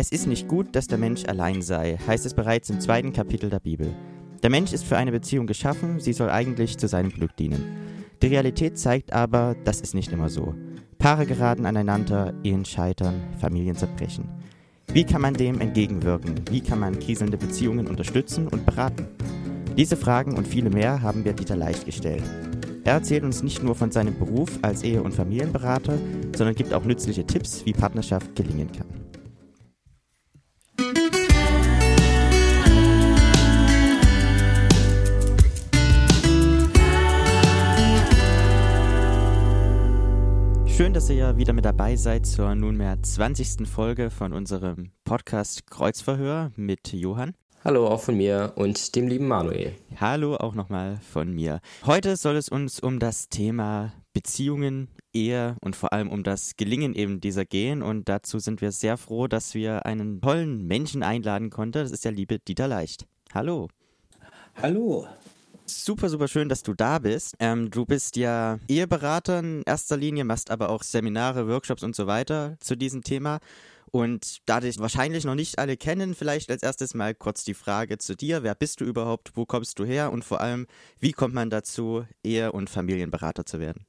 Es ist nicht gut, dass der Mensch allein sei, heißt es bereits im zweiten Kapitel der Bibel. Der Mensch ist für eine Beziehung geschaffen, sie soll eigentlich zu seinem Glück dienen. Die Realität zeigt aber, das ist nicht immer so. Paare geraten aneinander, Ehen scheitern, Familien zerbrechen. Wie kann man dem entgegenwirken? Wie kann man kriselnde Beziehungen unterstützen und beraten? Diese Fragen und viele mehr haben wir Dieter Leicht gestellt. Er erzählt uns nicht nur von seinem Beruf als Ehe- und Familienberater, sondern gibt auch nützliche Tipps, wie Partnerschaft gelingen kann. Schön, dass ihr ja wieder mit dabei seid zur nunmehr 20. Folge von unserem Podcast Kreuzverhör mit Johann. Hallo auch von mir und dem lieben Manuel. Hallo auch nochmal von mir. Heute soll es uns um das Thema Beziehungen, Ehe und vor allem um das Gelingen eben dieser gehen. Und dazu sind wir sehr froh, dass wir einen tollen Menschen einladen konnten. Das ist der liebe Dieter Leicht. Hallo. Hallo super, super schön, dass du da bist. Ähm, du bist ja Eheberater in erster Linie, machst aber auch Seminare, Workshops und so weiter zu diesem Thema. Und da dich wahrscheinlich noch nicht alle kennen, vielleicht als erstes mal kurz die Frage zu dir. Wer bist du überhaupt? Wo kommst du her? Und vor allem, wie kommt man dazu, Ehe- und Familienberater zu werden?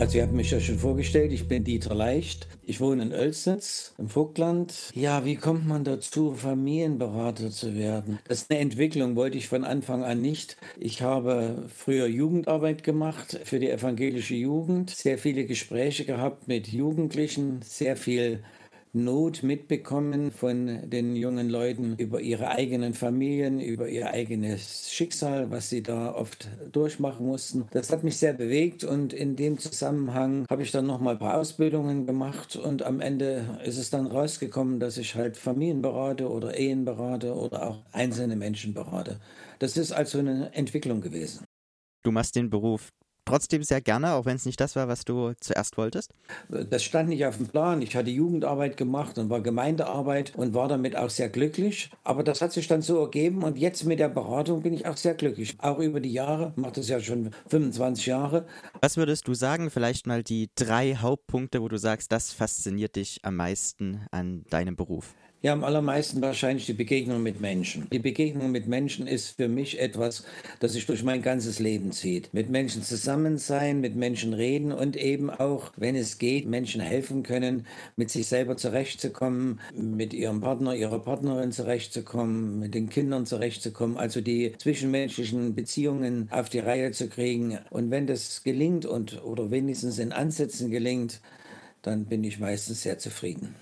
Also ihr habt mich ja schon vorgestellt, ich bin Dieter Leicht. Ich wohne in Oelsnitz im Vogtland. Ja, wie kommt man dazu, Familienberater zu werden? Das ist eine Entwicklung, wollte ich von Anfang an nicht. Ich habe früher Jugendarbeit gemacht für die evangelische Jugend, sehr viele Gespräche gehabt mit Jugendlichen, sehr viel Not mitbekommen von den jungen Leuten über ihre eigenen Familien, über ihr eigenes Schicksal, was sie da oft durchmachen mussten. Das hat mich sehr bewegt und in dem Zusammenhang habe ich dann noch mal ein paar Ausbildungen gemacht und am Ende ist es dann rausgekommen, dass ich halt Familien berate oder Ehen berate oder auch einzelne Menschen berate. Das ist also eine Entwicklung gewesen. Du machst den Beruf trotzdem sehr gerne, auch wenn es nicht das war, was du zuerst wolltest? Das stand nicht auf dem Plan. Ich hatte Jugendarbeit gemacht und war Gemeindearbeit und war damit auch sehr glücklich. Aber das hat sich dann so ergeben und jetzt mit der Beratung bin ich auch sehr glücklich. Auch über die Jahre, mache das ja schon 25 Jahre. Was würdest du sagen, vielleicht mal die drei Hauptpunkte, wo du sagst, das fasziniert dich am meisten an deinem Beruf? Ja, am allermeisten wahrscheinlich die Begegnung mit Menschen. Die Begegnung mit Menschen ist für mich etwas, das sich durch mein ganzes Leben zieht. Mit Menschen zusammen sein, mit Menschen reden und eben auch, wenn es geht, Menschen helfen können, mit sich selber zurechtzukommen, mit ihrem Partner, ihrer Partnerin zurechtzukommen, mit den Kindern zurechtzukommen, also die zwischenmenschlichen Beziehungen auf die Reihe zu kriegen. Und wenn das gelingt und oder wenigstens in Ansätzen gelingt, dann bin ich meistens sehr zufrieden.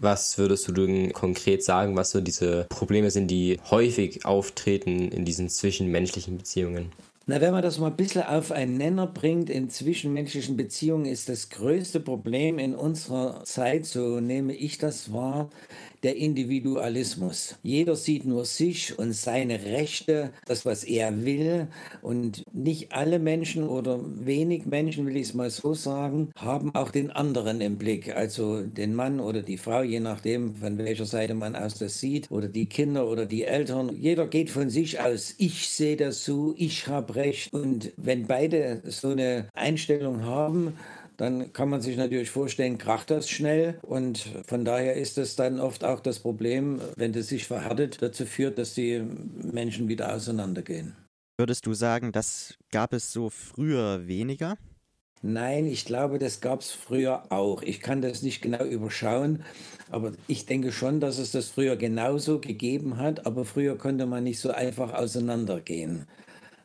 Was würdest du denn konkret sagen, was so diese Probleme sind, die häufig auftreten in diesen zwischenmenschlichen Beziehungen? Na, wenn man das mal ein bisschen auf einen Nenner bringt, in zwischenmenschlichen Beziehungen ist das größte Problem in unserer Zeit, so nehme ich das wahr, der Individualismus. Jeder sieht nur sich und seine Rechte, das, was er will. Und nicht alle Menschen oder wenig Menschen, will ich es mal so sagen, haben auch den anderen im Blick. Also den Mann oder die Frau, je nachdem, von welcher Seite man aus das sieht, oder die Kinder oder die Eltern. Jeder geht von sich aus. Ich sehe das so, ich habe Recht. Und wenn beide so eine Einstellung haben, dann kann man sich natürlich vorstellen, kracht das schnell. Und von daher ist es dann oft auch das Problem, wenn das sich verhärtet, dazu führt, dass die Menschen wieder auseinandergehen. Würdest du sagen, das gab es so früher weniger? Nein, ich glaube, das gab es früher auch. Ich kann das nicht genau überschauen, aber ich denke schon, dass es das früher genauso gegeben hat, aber früher konnte man nicht so einfach auseinandergehen.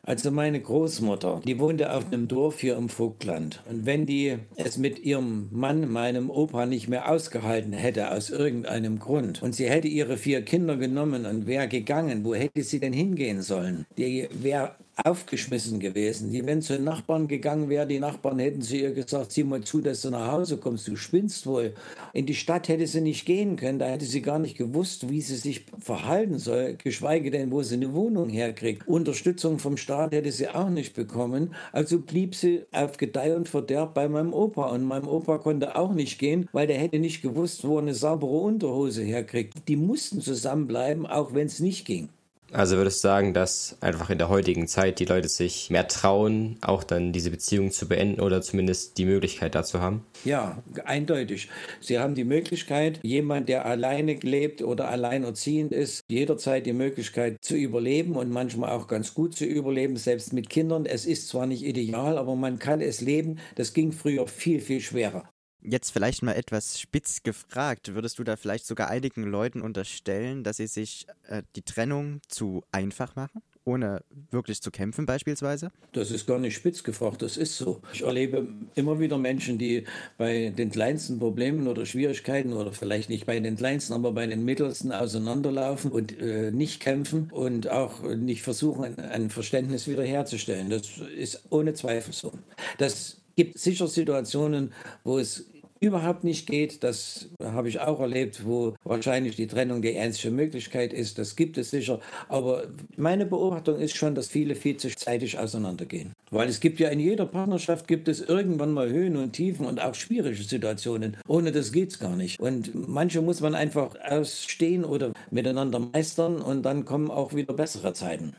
Also meine Großmutter, die wohnte auf einem Dorf hier im Vogtland. Und wenn die es mit ihrem Mann, meinem Opa, nicht mehr ausgehalten hätte, aus irgendeinem Grund, und sie hätte ihre vier Kinder genommen und wäre gegangen, wo hätte sie denn hingehen sollen? Die wäre aufgeschmissen gewesen. Die, wenn zu den Nachbarn gegangen wäre, die Nachbarn hätten zu ihr gesagt, sieh mal zu, dass du nach Hause kommst, du spinnst wohl. In die Stadt hätte sie nicht gehen können, da hätte sie gar nicht gewusst, wie sie sich verhalten soll, geschweige denn, wo sie eine Wohnung herkriegt. Unterstützung vom Staat hätte sie auch nicht bekommen, also blieb sie auf Gedeih und Verderb bei meinem Opa. Und meinem Opa konnte auch nicht gehen, weil der hätte nicht gewusst, wo er eine saubere Unterhose herkriegt. Die mussten zusammenbleiben, auch wenn es nicht ging. Also würdest du sagen, dass einfach in der heutigen Zeit die Leute sich mehr trauen, auch dann diese Beziehung zu beenden oder zumindest die Möglichkeit dazu haben? Ja, eindeutig. Sie haben die Möglichkeit, jemand, der alleine lebt oder alleinerziehend ist, jederzeit die Möglichkeit zu überleben und manchmal auch ganz gut zu überleben, selbst mit Kindern. Es ist zwar nicht ideal, aber man kann es leben. Das ging früher viel, viel schwerer. Jetzt vielleicht mal etwas spitz gefragt. Würdest du da vielleicht sogar einigen Leuten unterstellen, dass sie sich äh, die Trennung zu einfach machen? ohne wirklich zu kämpfen beispielsweise? Das ist gar nicht spitz gefragt, das ist so. Ich erlebe immer wieder Menschen, die bei den kleinsten Problemen oder Schwierigkeiten oder vielleicht nicht bei den kleinsten, aber bei den mittelsten auseinanderlaufen und äh, nicht kämpfen und auch nicht versuchen, ein, ein Verständnis wiederherzustellen. Das ist ohne Zweifel so. Das gibt sicher Situationen, wo es überhaupt nicht geht. Das habe ich auch erlebt, wo wahrscheinlich die Trennung die einzige Möglichkeit ist. Das gibt es sicher. Aber meine Beobachtung ist schon, dass viele viel zu zeitig auseinandergehen. Weil es gibt ja in jeder Partnerschaft gibt es irgendwann mal Höhen und Tiefen und auch schwierige Situationen. Ohne das geht es gar nicht. Und manche muss man einfach ausstehen oder miteinander meistern und dann kommen auch wieder bessere Zeiten.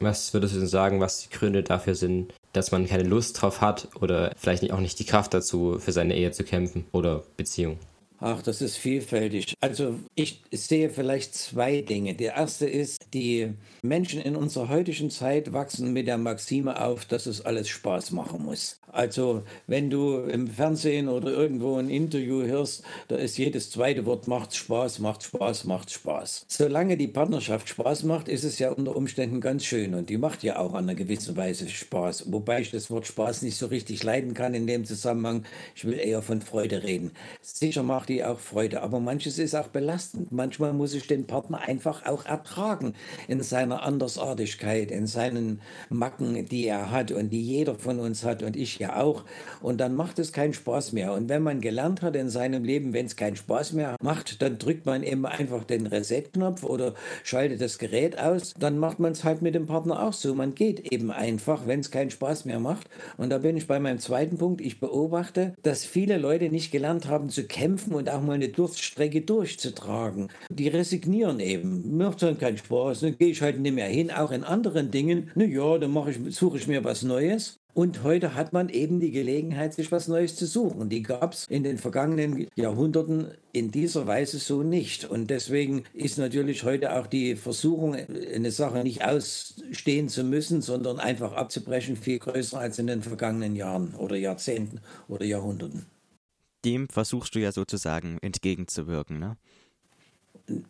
Was würdest du denn sagen, was die Gründe dafür sind, dass man keine Lust drauf hat oder vielleicht auch nicht die Kraft dazu, für seine Ehe zu kämpfen oder Beziehung? Ach, das ist vielfältig. Also ich sehe vielleicht zwei Dinge. Der erste ist, die Menschen in unserer heutigen Zeit wachsen mit der Maxime auf, dass es alles Spaß machen muss. Also wenn du im Fernsehen oder irgendwo ein Interview hörst, da ist jedes zweite Wort macht Spaß, macht Spaß, macht Spaß. Solange die Partnerschaft Spaß macht, ist es ja unter Umständen ganz schön und die macht ja auch an einer gewissen Weise Spaß. Wobei ich das Wort Spaß nicht so richtig leiden kann in dem Zusammenhang. Ich will eher von Freude reden. Sicher macht die auch Freude. Aber manches ist auch belastend. Manchmal muss ich den Partner einfach auch ertragen in seiner Andersartigkeit, in seinen Macken, die er hat und die jeder von uns hat und ich ja auch. Und dann macht es keinen Spaß mehr. Und wenn man gelernt hat in seinem Leben, wenn es keinen Spaß mehr macht, dann drückt man eben einfach den Reset-Knopf oder schaltet das Gerät aus. Dann macht man es halt mit dem Partner auch so. Man geht eben einfach, wenn es keinen Spaß mehr macht. Und da bin ich bei meinem zweiten Punkt. Ich beobachte, dass viele Leute nicht gelernt haben zu kämpfen und auch mal eine Durststrecke durchzutragen. Die resignieren eben. Macht dann keinen Spaß. Dann gehe ich halt nicht mehr hin. Auch in anderen Dingen. Na ja, dann ich, suche ich mir was Neues. Und heute hat man eben die Gelegenheit, sich was Neues zu suchen. Die gab es in den vergangenen Jahrhunderten in dieser Weise so nicht. Und deswegen ist natürlich heute auch die Versuchung, eine Sache nicht ausstehen zu müssen, sondern einfach abzubrechen, viel größer als in den vergangenen Jahren oder Jahrzehnten oder Jahrhunderten dem versuchst du ja sozusagen entgegenzuwirken, ne?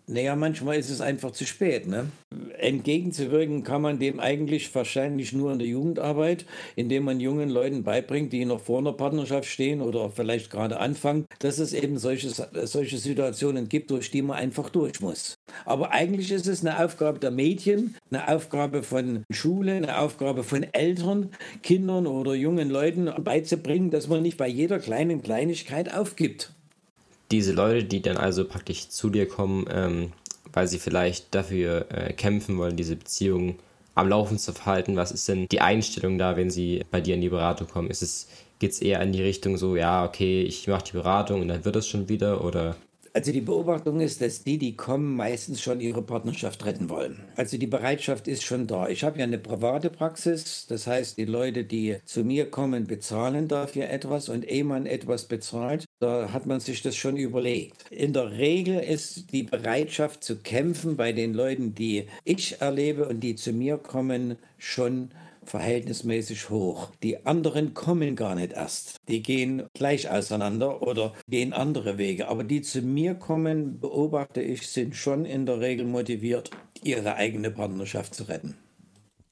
Naja, manchmal ist es einfach zu spät. Ne? Entgegenzuwirken kann man dem eigentlich wahrscheinlich nur in der Jugendarbeit, indem man jungen Leuten beibringt, die noch vor einer Partnerschaft stehen oder vielleicht gerade anfangen, dass es eben solche, solche Situationen gibt, durch die man einfach durch muss. Aber eigentlich ist es eine Aufgabe der Mädchen, eine Aufgabe von Schule, eine Aufgabe von Eltern, Kindern oder jungen Leuten beizubringen, dass man nicht bei jeder kleinen Kleinigkeit aufgibt diese Leute, die dann also praktisch zu dir kommen, ähm, weil sie vielleicht dafür äh, kämpfen wollen, diese Beziehung am Laufen zu verhalten, was ist denn die Einstellung da, wenn sie bei dir in die Beratung kommen? Ist es, geht es eher in die Richtung so, ja, okay, ich mache die Beratung und dann wird es schon wieder oder also die Beobachtung ist, dass die, die kommen, meistens schon ihre Partnerschaft retten wollen. Also die Bereitschaft ist schon da. Ich habe ja eine private Praxis, das heißt, die Leute, die zu mir kommen, bezahlen dafür etwas und ehe man etwas bezahlt, da hat man sich das schon überlegt. In der Regel ist die Bereitschaft zu kämpfen bei den Leuten, die ich erlebe und die zu mir kommen, schon verhältnismäßig hoch. Die anderen kommen gar nicht erst. Die gehen gleich auseinander oder gehen andere Wege. Aber die zu mir kommen, beobachte ich, sind schon in der Regel motiviert, ihre eigene Partnerschaft zu retten.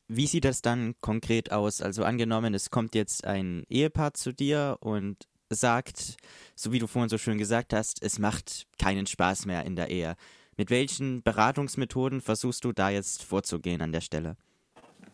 Wie sieht das dann konkret aus? Also angenommen, es kommt jetzt ein Ehepaar zu dir und sagt, so wie du vorhin so schön gesagt hast, es macht keinen Spaß mehr in der Ehe. Mit welchen Beratungsmethoden versuchst du da jetzt vorzugehen an der Stelle?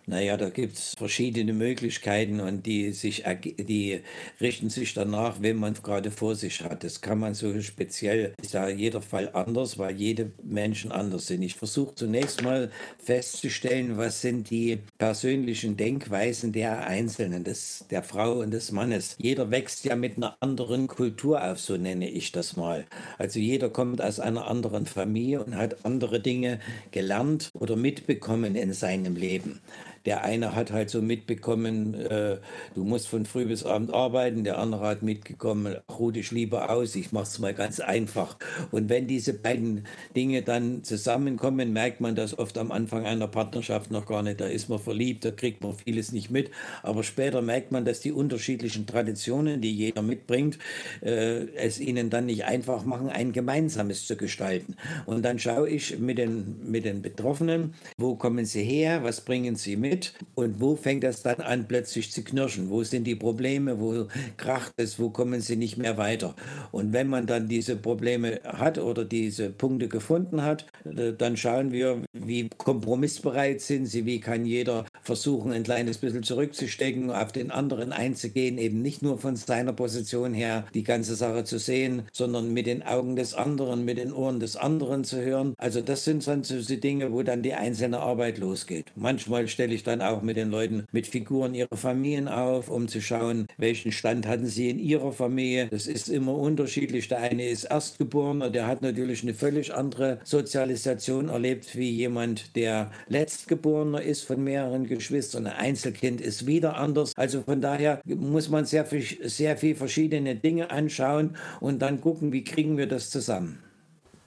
Naja, da gibt es verschiedene Möglichkeiten und die, sich, die richten sich danach, wen man gerade vor sich hat. Das kann man so speziell, ist ja jeder Fall anders, weil jede Menschen anders sind. Ich versuche zunächst mal festzustellen, was sind die persönlichen Denkweisen der Einzelnen, des, der Frau und des Mannes. Jeder wächst ja mit einer anderen Kultur auf, so nenne ich das mal. Also jeder kommt aus einer anderen Familie und hat andere Dinge gelernt oder mitbekommen in seinem Leben. Der eine hat halt so mitbekommen, äh, du musst von früh bis abend arbeiten, der andere hat mitgekommen, ruh dich lieber aus, ich mache es mal ganz einfach. Und wenn diese beiden Dinge dann zusammenkommen, merkt man das oft am Anfang einer Partnerschaft noch gar nicht. Da ist man verliebt, da kriegt man vieles nicht mit. Aber später merkt man, dass die unterschiedlichen Traditionen, die jeder mitbringt, äh, es ihnen dann nicht einfach machen, ein gemeinsames zu gestalten. Und dann schaue ich mit den, mit den Betroffenen, wo kommen sie her, was bringen sie mit mit und wo fängt das dann an plötzlich zu knirschen? Wo sind die Probleme? Wo kracht es? Wo kommen sie nicht mehr weiter? Und wenn man dann diese Probleme hat oder diese Punkte gefunden hat, äh, dann schauen wir, wie kompromissbereit sind sie, wie kann jeder versuchen, ein kleines bisschen zurückzustecken, auf den anderen einzugehen, eben nicht nur von seiner Position her die ganze Sache zu sehen, sondern mit den Augen des anderen, mit den Ohren des anderen zu hören. Also das sind dann so Dinge, wo dann die einzelne Arbeit losgeht. Manchmal stelle ich ich dann auch mit den Leuten mit Figuren ihrer Familien auf, um zu schauen, welchen Stand hatten sie in ihrer Familie. Das ist immer unterschiedlich. Der eine ist Erstgeborener, der hat natürlich eine völlig andere Sozialisation erlebt wie jemand, der Letztgeborener ist von mehreren Geschwistern. Ein Einzelkind ist wieder anders. Also von daher muss man sehr viel, sehr viel verschiedene Dinge anschauen und dann gucken, wie kriegen wir das zusammen.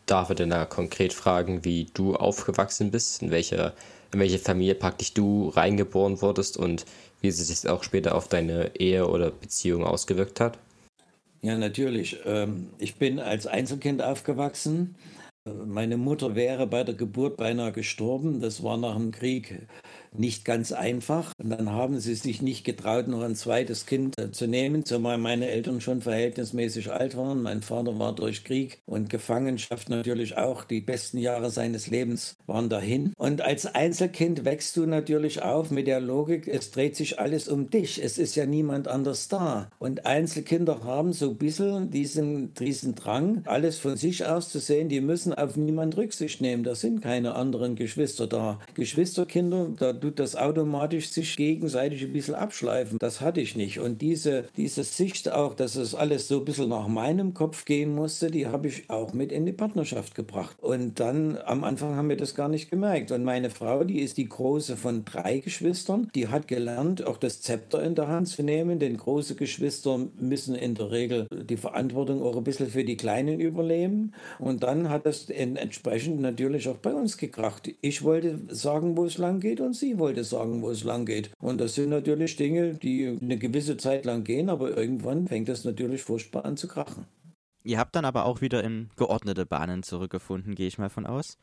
Darf ich denn da konkret fragen, wie du aufgewachsen bist, in welcher in welche Familie praktisch du reingeboren wurdest und wie sie sich auch später auf deine Ehe oder Beziehung ausgewirkt hat? Ja, natürlich. Ähm, ich bin als Einzelkind aufgewachsen. Meine Mutter wäre bei der Geburt beinahe gestorben. Das war nach dem Krieg nicht ganz einfach. Und dann haben sie sich nicht getraut, noch ein zweites Kind äh, zu nehmen, zumal meine Eltern schon verhältnismäßig alt waren. Mein Vater war durch Krieg und Gefangenschaft natürlich auch. Die besten Jahre seines Lebens waren dahin. Und als Einzelkind wächst du natürlich auf mit der Logik, es dreht sich alles um dich. Es ist ja niemand anders da. Und Einzelkinder haben so ein bisschen diesen, diesen Drang, alles von sich aus zu sehen. Die müssen auf niemand Rücksicht nehmen. Da sind keine anderen Geschwister da. Geschwisterkinder, da tut das automatisch sich gegenseitig ein bisschen abschleifen. Das hatte ich nicht. Und diese, diese Sicht auch, dass es alles so ein bisschen nach meinem Kopf gehen musste, die habe ich auch mit in die Partnerschaft gebracht. Und dann am Anfang haben wir das gar nicht gemerkt. Und meine Frau, die ist die große von drei Geschwistern, die hat gelernt, auch das Zepter in der Hand zu nehmen, denn große Geschwister müssen in der Regel die Verantwortung auch ein bisschen für die Kleinen übernehmen. Und dann hat das entsprechend natürlich auch bei uns gekracht. Ich wollte sagen, wo es lang geht und sie wollte sagen, wo es lang geht. Und das sind natürlich Dinge, die eine gewisse Zeit lang gehen, aber irgendwann fängt das natürlich furchtbar an zu krachen. Ihr habt dann aber auch wieder in geordnete Bahnen zurückgefunden, gehe ich mal von aus.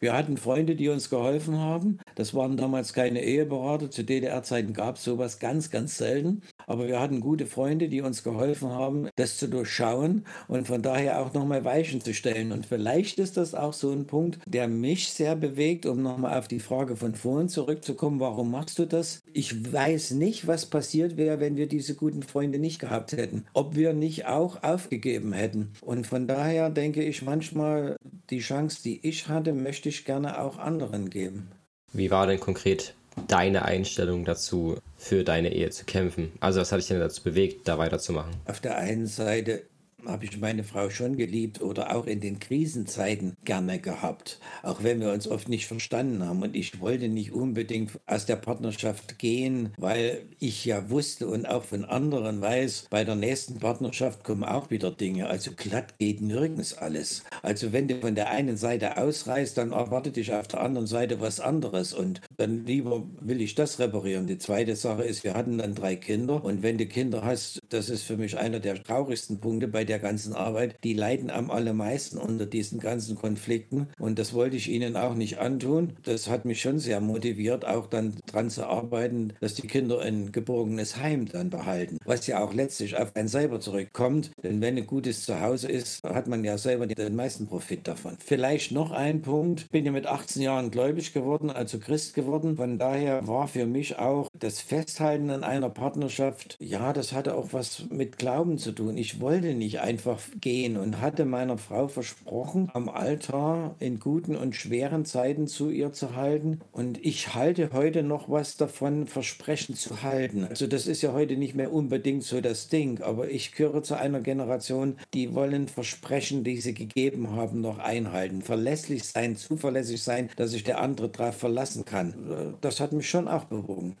Wir hatten Freunde, die uns geholfen haben. Das waren damals keine Eheberater. Zu DDR-Zeiten gab es sowas ganz, ganz selten. Aber wir hatten gute Freunde, die uns geholfen haben, das zu durchschauen und von daher auch nochmal Weichen zu stellen. Und vielleicht ist das auch so ein Punkt, der mich sehr bewegt, um nochmal auf die Frage von vorhin zurückzukommen. Warum machst du das? Ich weiß nicht, was passiert wäre, wenn wir diese guten Freunde nicht gehabt hätten. Ob wir nicht auch aufgegeben hätten. Und von daher denke ich manchmal, die Chance, die ich hatte, möchte ich gerne auch anderen geben. Wie war denn konkret deine Einstellung dazu, für deine Ehe zu kämpfen? Also was hat dich denn dazu bewegt, da weiterzumachen? Auf der einen Seite habe ich meine Frau schon geliebt oder auch in den Krisenzeiten gerne gehabt, auch wenn wir uns oft nicht verstanden haben. Und ich wollte nicht unbedingt aus der Partnerschaft gehen, weil ich ja wusste und auch von anderen weiß, bei der nächsten Partnerschaft kommen auch wieder Dinge. Also glatt geht nirgends alles. Also wenn du von der einen Seite ausreißt, dann erwartet dich auf der anderen Seite was anderes. Und dann lieber will ich das reparieren. Die zweite Sache ist, wir hatten dann drei Kinder. Und wenn du Kinder hast, das ist für mich einer der traurigsten Punkte bei der der ganzen Arbeit, die leiden am allermeisten unter diesen ganzen Konflikten. Und das wollte ich ihnen auch nicht antun. Das hat mich schon sehr motiviert, auch dann dran zu arbeiten, dass die Kinder ein geborgenes Heim dann behalten. Was ja auch letztlich auf einen selber zurückkommt. Denn wenn ein gutes Zuhause ist, hat man ja selber den meisten Profit davon. Vielleicht noch ein Punkt. Bin ja mit 18 Jahren gläubig geworden, also Christ geworden. Von daher war für mich auch das Festhalten an einer Partnerschaft, ja, das hatte auch was mit Glauben zu tun. Ich wollte nicht einfach gehen und hatte meiner Frau versprochen, am Altar in guten und schweren Zeiten zu ihr zu halten. Und ich halte heute noch was davon, Versprechen zu halten. Also das ist ja heute nicht mehr unbedingt so das Ding, aber ich gehöre zu einer Generation, die wollen Versprechen, die sie gegeben haben, noch einhalten. Verlässlich sein, zuverlässig sein, dass sich der andere darauf verlassen kann. Das hat mich schon auch bewogen.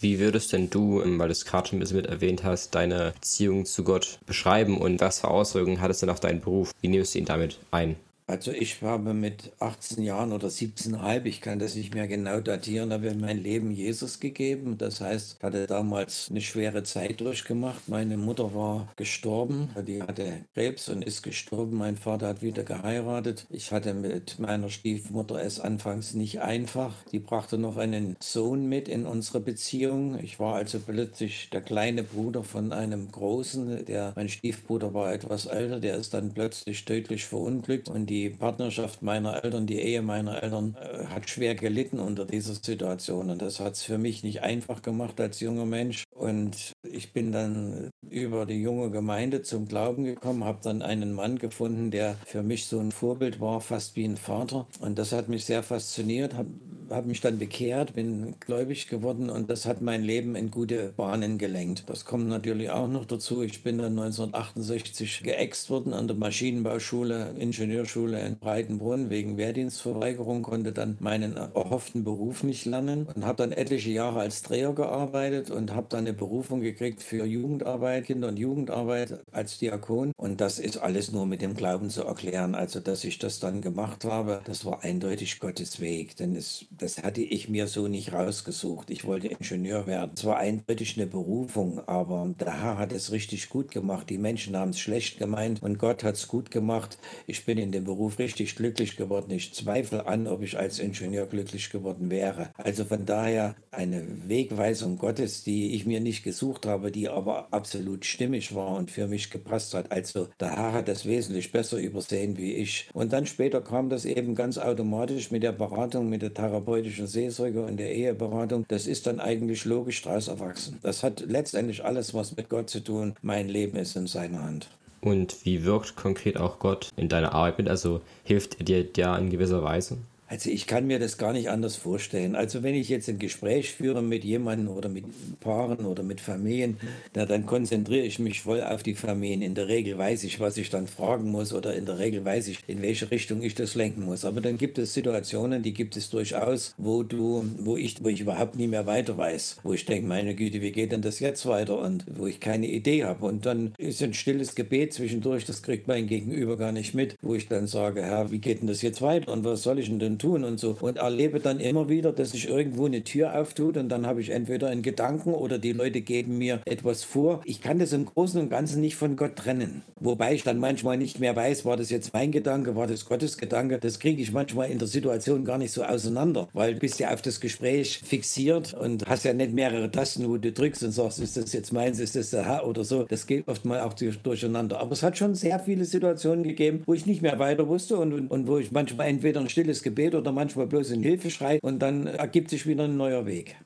Wie würdest denn du, ähm, weil du es gerade schon ein bisschen mit erwähnt hast, deine Beziehung zu Gott beschreiben und was für Auswirkungen hat es denn auf deinen Beruf? Wie nimmst du ihn damit ein? Also ich habe mit 18 Jahren oder 17,5, ich kann das nicht mehr genau datieren, habe mein Leben Jesus gegeben. Das heißt, ich hatte damals eine schwere Zeit durchgemacht. Meine Mutter war gestorben, die hatte Krebs und ist gestorben. Mein Vater hat wieder geheiratet. Ich hatte mit meiner Stiefmutter es anfangs nicht einfach. Die brachte noch einen Sohn mit in unsere Beziehung. Ich war also plötzlich der kleine Bruder von einem Großen. Der, mein Stiefbruder war etwas älter, der ist dann plötzlich tödlich verunglückt und die die Partnerschaft meiner Eltern, die Ehe meiner Eltern äh, hat schwer gelitten unter dieser Situation. Und das hat es für mich nicht einfach gemacht als junger Mensch. Und ich bin dann über die junge Gemeinde zum Glauben gekommen, habe dann einen Mann gefunden, der für mich so ein Vorbild war, fast wie ein Vater. Und das hat mich sehr fasziniert, habe habe mich dann bekehrt, bin gläubig geworden und das hat mein Leben in gute Bahnen gelenkt. Das kommt natürlich auch noch dazu. Ich bin dann 1968 geäxt worden an der Maschinenbauschule, Ingenieurschule in Breitenbrunn wegen Wehrdienstverweigerung, konnte dann meinen erhofften Beruf nicht lernen und habe dann etliche Jahre als Dreher gearbeitet und habe dann eine Berufung gekriegt für Jugendarbeit, Kinder- und Jugendarbeit als Diakon. Und das ist alles nur mit dem Glauben zu erklären. Also, dass ich das dann gemacht habe, das war eindeutig Gottes Weg. Denn es das hatte ich mir so nicht rausgesucht. Ich wollte Ingenieur werden. Es war eindeutig eine Berufung, aber der Herr hat es richtig gut gemacht. Die Menschen haben es schlecht gemeint und Gott hat es gut gemacht. Ich bin in dem Beruf richtig glücklich geworden. Ich zweifle an, ob ich als Ingenieur glücklich geworden wäre. Also von daher eine Wegweisung Gottes, die ich mir nicht gesucht habe, die aber absolut stimmig war und für mich gepasst hat. Also der Herr hat das wesentlich besser übersehen wie ich. Und dann später kam das eben ganz automatisch mit der Beratung, mit der Therapie therapeutischen Seelsorge und der Eheberatung, das ist dann eigentlich logisch daraus erwachsen. Das hat letztendlich alles was mit Gott zu tun. Mein Leben ist in seiner Hand. Und wie wirkt konkret auch Gott in deiner Arbeit mit? Also hilft er dir ja in gewisser Weise? Also ich kann mir das gar nicht anders vorstellen. Also wenn ich jetzt ein Gespräch führe mit jemandem oder mit Paaren oder mit Familien, na, dann konzentriere ich mich voll auf die Familien. In der Regel weiß ich, was ich dann fragen muss oder in der Regel weiß ich, in welche Richtung ich das lenken muss. Aber dann gibt es Situationen, die gibt es durchaus, wo du, wo ich, wo ich überhaupt nie mehr weiter weiß, wo ich denke, meine Güte, wie geht denn das jetzt weiter und wo ich keine Idee habe. Und dann ist ein stilles Gebet zwischendurch, das kriegt mein Gegenüber gar nicht mit, wo ich dann sage, Herr, wie geht denn das jetzt weiter und was soll ich denn tun und so. Und erlebe dann immer wieder, dass sich irgendwo eine Tür auftut und dann habe ich entweder einen Gedanken oder die Leute geben mir etwas vor. Ich kann das im Großen und Ganzen nicht von Gott trennen. Wobei ich dann manchmal nicht mehr weiß, war das jetzt mein Gedanke, war das Gottes Gedanke. Das kriege ich manchmal in der Situation gar nicht so auseinander, weil du bist ja auf das Gespräch fixiert und hast ja nicht mehrere Tasten, wo du drückst und sagst, ist das jetzt meins, ist das der Herr oder so. Das geht oft mal auch durcheinander. Aber es hat schon sehr viele Situationen gegeben, wo ich nicht mehr weiter wusste und, und, und wo ich manchmal entweder ein stilles Gebet oder manchmal bloß ein Hilfeschrei und dann ergibt sich wieder ein neuer Weg.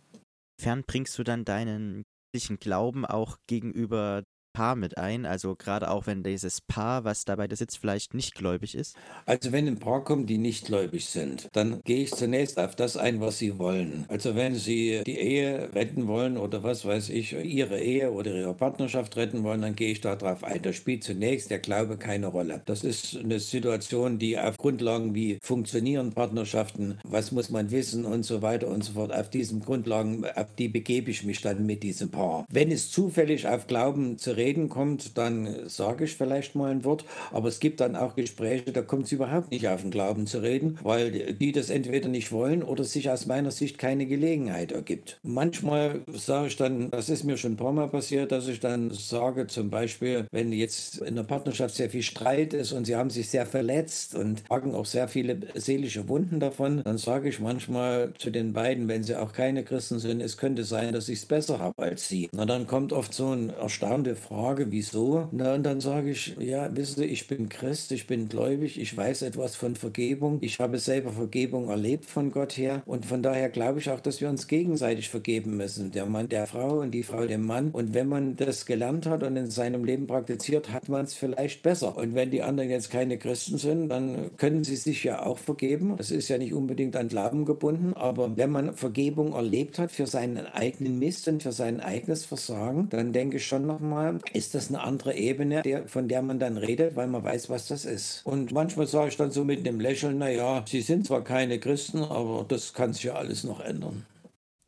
Fern bringst du dann deinen Glauben auch gegenüber Paar mit ein? Also gerade auch wenn dieses Paar, was dabei da sitzt, vielleicht nicht gläubig ist? Also wenn ein Paar kommt, die nicht gläubig sind, dann gehe ich zunächst auf das ein, was sie wollen. Also wenn sie die Ehe retten wollen oder was weiß ich, ihre Ehe oder ihre Partnerschaft retten wollen, dann gehe ich darauf ein. Da spielt zunächst der Glaube keine Rolle. Das ist eine Situation, die auf Grundlagen wie funktionieren Partnerschaften, was muss man wissen und so weiter und so fort, auf diesen Grundlagen, auf die begebe ich mich dann mit diesem Paar. Wenn es zufällig auf Glauben zu Reden kommt, dann sage ich vielleicht mal ein Wort. Aber es gibt dann auch Gespräche, da kommt es überhaupt nicht auf den Glauben zu reden, weil die das entweder nicht wollen oder sich aus meiner Sicht keine Gelegenheit ergibt. Manchmal sage ich dann, das ist mir schon ein paar Mal passiert, dass ich dann sage, zum Beispiel, wenn jetzt in der Partnerschaft sehr viel Streit ist und sie haben sich sehr verletzt und tragen auch sehr viele seelische Wunden davon, dann sage ich manchmal zu den beiden, wenn sie auch keine Christen sind, es könnte sein, dass ich es besser habe als sie. Na, dann kommt oft so ein erstaunte Frage, frage, wieso, na, und dann sage ich, ja, wissen Sie, ich bin Christ, ich bin gläubig, ich weiß etwas von Vergebung, ich habe selber Vergebung erlebt von Gott her und von daher glaube ich auch, dass wir uns gegenseitig vergeben müssen. Der Mann der Frau und die Frau dem Mann. Und wenn man das gelernt hat und in seinem Leben praktiziert, hat man es vielleicht besser. Und wenn die anderen jetzt keine Christen sind, dann können sie sich ja auch vergeben. Das ist ja nicht unbedingt an Glauben gebunden, aber wenn man Vergebung erlebt hat für seinen eigenen Mist und für sein eigenes Versagen, dann denke ich schon nochmal, ist das eine andere Ebene, der, von der man dann redet, weil man weiß, was das ist. Und manchmal sage ich dann so mit einem Lächeln, naja, sie sind zwar keine Christen, aber das kann sich ja alles noch ändern.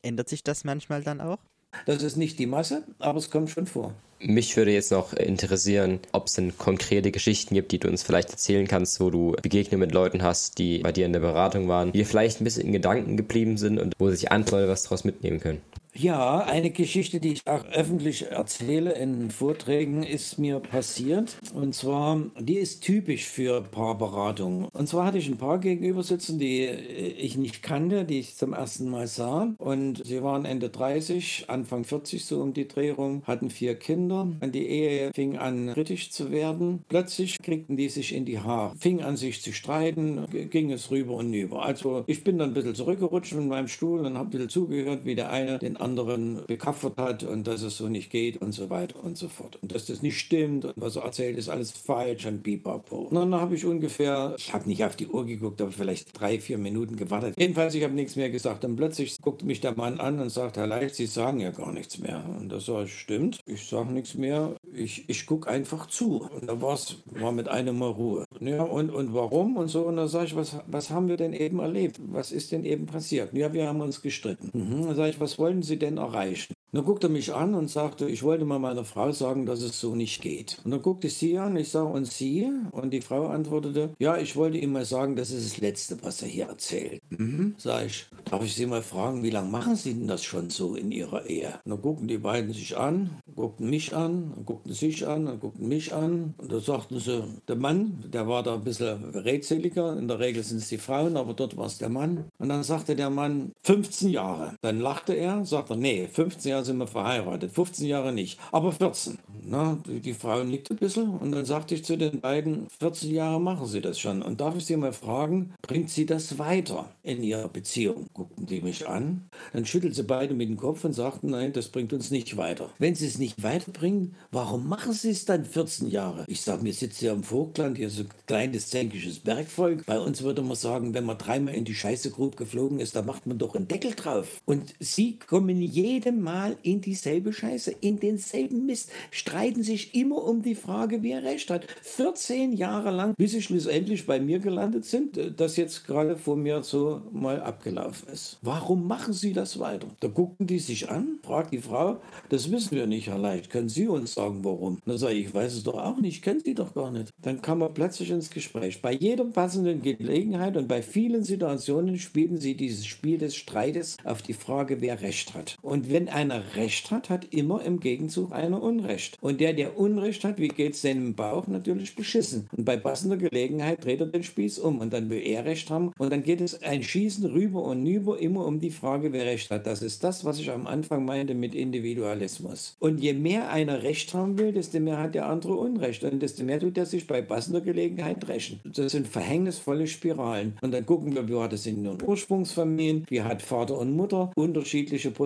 Ändert sich das manchmal dann auch? Das ist nicht die Masse, aber es kommt schon vor. Mich würde jetzt noch interessieren, ob es denn konkrete Geschichten gibt, die du uns vielleicht erzählen kannst, wo du Begegnungen mit Leuten hast, die bei dir in der Beratung waren, die vielleicht ein bisschen in Gedanken geblieben sind und wo sich andere Leute was daraus mitnehmen können. Ja, eine Geschichte, die ich auch öffentlich erzähle in Vorträgen, ist mir passiert. Und zwar, die ist typisch für Paarberatung. Und zwar hatte ich ein Paar gegenüber sitzen, die ich nicht kannte, die ich zum ersten Mal sah. Und sie waren Ende 30, Anfang 40 so um die Drehung, hatten vier Kinder. Und die Ehe fing an kritisch zu werden. Plötzlich kriegten die sich in die Haare, fing an sich zu streiten, ging es rüber und über. Also ich bin dann ein bisschen zurückgerutscht in meinem Stuhl und habe ein bisschen zugehört, wie der eine den anderen bekaffert hat und dass es so nicht geht und so weiter und so fort. Und dass das nicht stimmt und was er erzählt, ist alles falsch und bipapo. Und dann habe ich ungefähr, ich habe nicht auf die Uhr geguckt, aber vielleicht drei, vier Minuten gewartet. Jedenfalls, ich habe nichts mehr gesagt. Und plötzlich guckt mich der Mann an und sagt, Herr Leicht, Sie sagen ja gar nichts mehr. Und das sage ich, stimmt, ich sage nichts mehr. Ich, ich gucke einfach zu. Und da war's, war mit einem Mal Ruhe. Ja, und, und warum und so. Und dann sage ich, was, was haben wir denn eben erlebt? Was ist denn eben passiert? Ja, wir haben uns gestritten. Mhm. Dann sage ich, was wollen Sie Denn erreichen? Dann guckte er mich an und sagte, ich wollte mal meiner Frau sagen, dass es so nicht geht. Und dann guckte ich sie an, ich sage, und sie? Und die Frau antwortete, ja, ich wollte ihm mal sagen, das ist das Letzte, was er hier erzählt. Mhm, sag ich, darf ich Sie mal fragen, wie lange machen Sie denn das schon so in Ihrer Ehe? Und dann guckten die beiden sich an, guckten mich an, guckten sich an, und guckten mich an. Und da sagten sie, der Mann, der war da ein bisschen redseliger, in der Regel sind es die Frauen, aber dort war es der Mann. Und dann sagte der Mann, 15 Jahre. Dann lachte er, sagte, nee, 15 Jahre sind wir verheiratet, 15 Jahre nicht, aber 14. Na, die, die Frau nickt ein bisschen und dann sagte ich zu den beiden, 14 Jahre machen sie das schon. Und darf ich sie mal fragen, bringt sie das weiter in ihrer Beziehung? Guckten die mich an, dann schüttelten sie beide mit dem Kopf und sagten, nein, das bringt uns nicht weiter. Wenn sie es nicht weiterbringen, warum machen sie es dann 14 Jahre? Ich sage, wir sitzen hier im Vogtland, hier so ein kleines zänkisches Bergvolk. Bei uns würde man sagen, wenn man dreimal in die Scheißegrube geflogen ist, da macht man doch einen Deckel drauf. Und sie kommen jedem Mal in dieselbe Scheiße, in denselben Mist, streiten sich immer um die Frage, wer recht hat. 14 Jahre lang, bis sie schlussendlich bei mir gelandet sind, äh, das jetzt gerade vor mir so mal abgelaufen ist. Warum machen sie das weiter? Da gucken die sich an, fragt die Frau, das wissen wir nicht, Herr Leicht, können Sie uns sagen, warum? Dann sage ich, ich weiß es doch auch nicht, kennen Sie doch gar nicht. Dann kam er plötzlich ins Gespräch. Bei jeder passenden Gelegenheit und bei vielen Situationen spielen sie dieses Spiel des Streites auf die Frage, wer recht hat. Und wenn einer Recht hat, hat immer im Gegenzug einer Unrecht. Und der, der Unrecht hat, wie geht es denn im Bauch? Natürlich beschissen. Und bei passender Gelegenheit dreht er den Spieß um und dann will er Recht haben. Und dann geht es ein Schießen rüber und über immer um die Frage, wer Recht hat. Das ist das, was ich am Anfang meinte mit Individualismus. Und je mehr einer Recht haben will, desto mehr hat der andere Unrecht. Und desto mehr tut er sich bei passender Gelegenheit rächen. Das sind verhängnisvolle Spiralen. Und dann gucken wir, wie war das in den Ursprungsfamilien? Wie hat Vater und Mutter unterschiedliche Positionen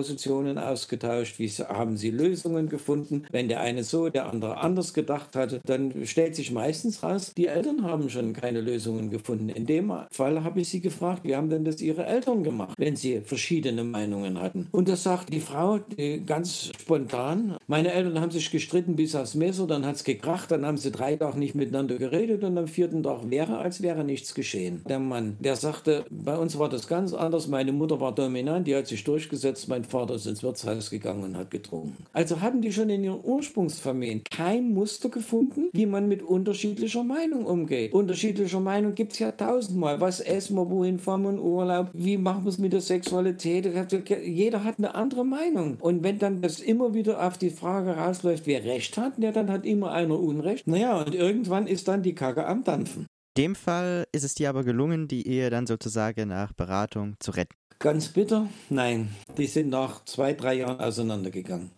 ausgetauscht? Wie haben sie Lösungen gefunden? Wenn der eine so, der andere anders gedacht hatte, dann stellt sich meistens raus, die Eltern haben schon keine Lösungen gefunden. In dem Fall habe ich sie gefragt, wie haben denn das ihre Eltern gemacht, wenn sie verschiedene Meinungen hatten? Und das sagt die Frau die ganz spontan, meine Eltern haben sich gestritten bis aufs Messer, dann hat es gekracht, dann haben sie drei Tage nicht miteinander geredet und am vierten Tag wäre, als wäre nichts geschehen. Der Mann, der sagte, bei uns war das ganz anders, meine Mutter war dominant, die hat sich durchgesetzt, mein Vater ist ins Wirtshaus gegangen und hat getrunken. Also haben die schon in ihren Ursprungsfamilien kein Muster gefunden, wie man mit unterschiedlicher Meinung umgeht. Unterschiedlicher Meinung gibt es ja tausendmal. Was essen wir, wohin fahren wir in Urlaub, wie machen wir es mit der Sexualität? Jeder hat eine andere Meinung. Und wenn dann das immer wieder auf die Frage rausläuft, wer Recht hat, ja, dann hat immer einer Unrecht. Naja, und irgendwann ist dann die Kacke am Dampfen. In dem Fall ist es dir aber gelungen, die Ehe dann sozusagen nach Beratung zu retten. Ganz bitter? Nein, die sind nach zwei, drei Jahren auseinandergegangen.